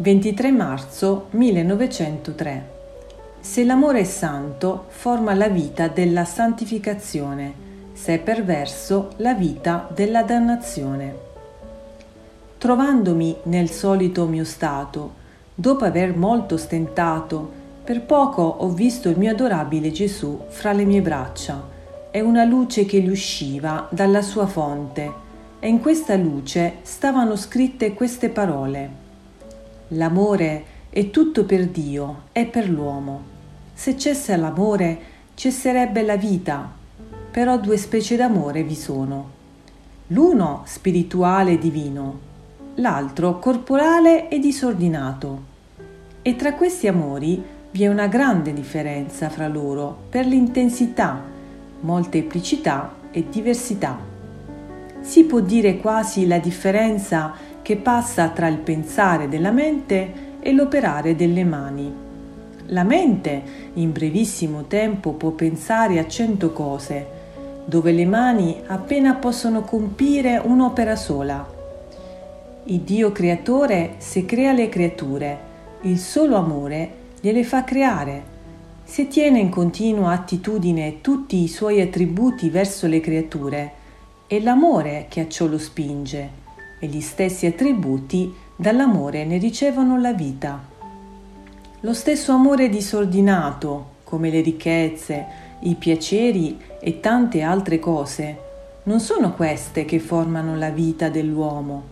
23 marzo 1903. Se l'amore è santo, forma la vita della santificazione, se è perverso, la vita della dannazione. Trovandomi nel solito mio stato, dopo aver molto stentato, per poco ho visto il mio adorabile Gesù fra le mie braccia e una luce che gli usciva dalla sua fonte, e in questa luce stavano scritte queste parole. L'amore è tutto per Dio e per l'uomo. Se cessa l'amore, cesserebbe la vita. Però due specie d'amore vi sono. L'uno spirituale e divino, l'altro corporale e disordinato. E tra questi amori vi è una grande differenza fra loro per l'intensità, molteplicità e diversità. Si può dire quasi la differenza che passa tra il pensare della mente e l'operare delle mani. La mente in brevissimo tempo può pensare a cento cose, dove le mani appena possono compire un'opera sola. Il Dio creatore, se crea le creature, il solo amore gliele fa creare. Se tiene in continua attitudine tutti i suoi attributi verso le creature, è l'amore che a ciò lo spinge e gli stessi attributi dall'amore ne ricevono la vita. Lo stesso amore disordinato, come le ricchezze, i piaceri e tante altre cose, non sono queste che formano la vita dell'uomo,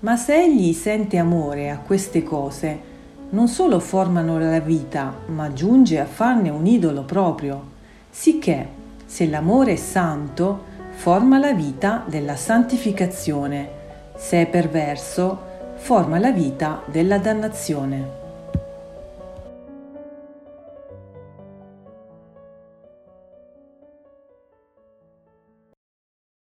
ma se egli sente amore a queste cose, non solo formano la vita, ma giunge a farne un idolo proprio, sicché se l'amore è santo, forma la vita della santificazione, se è perverso, forma la vita della dannazione.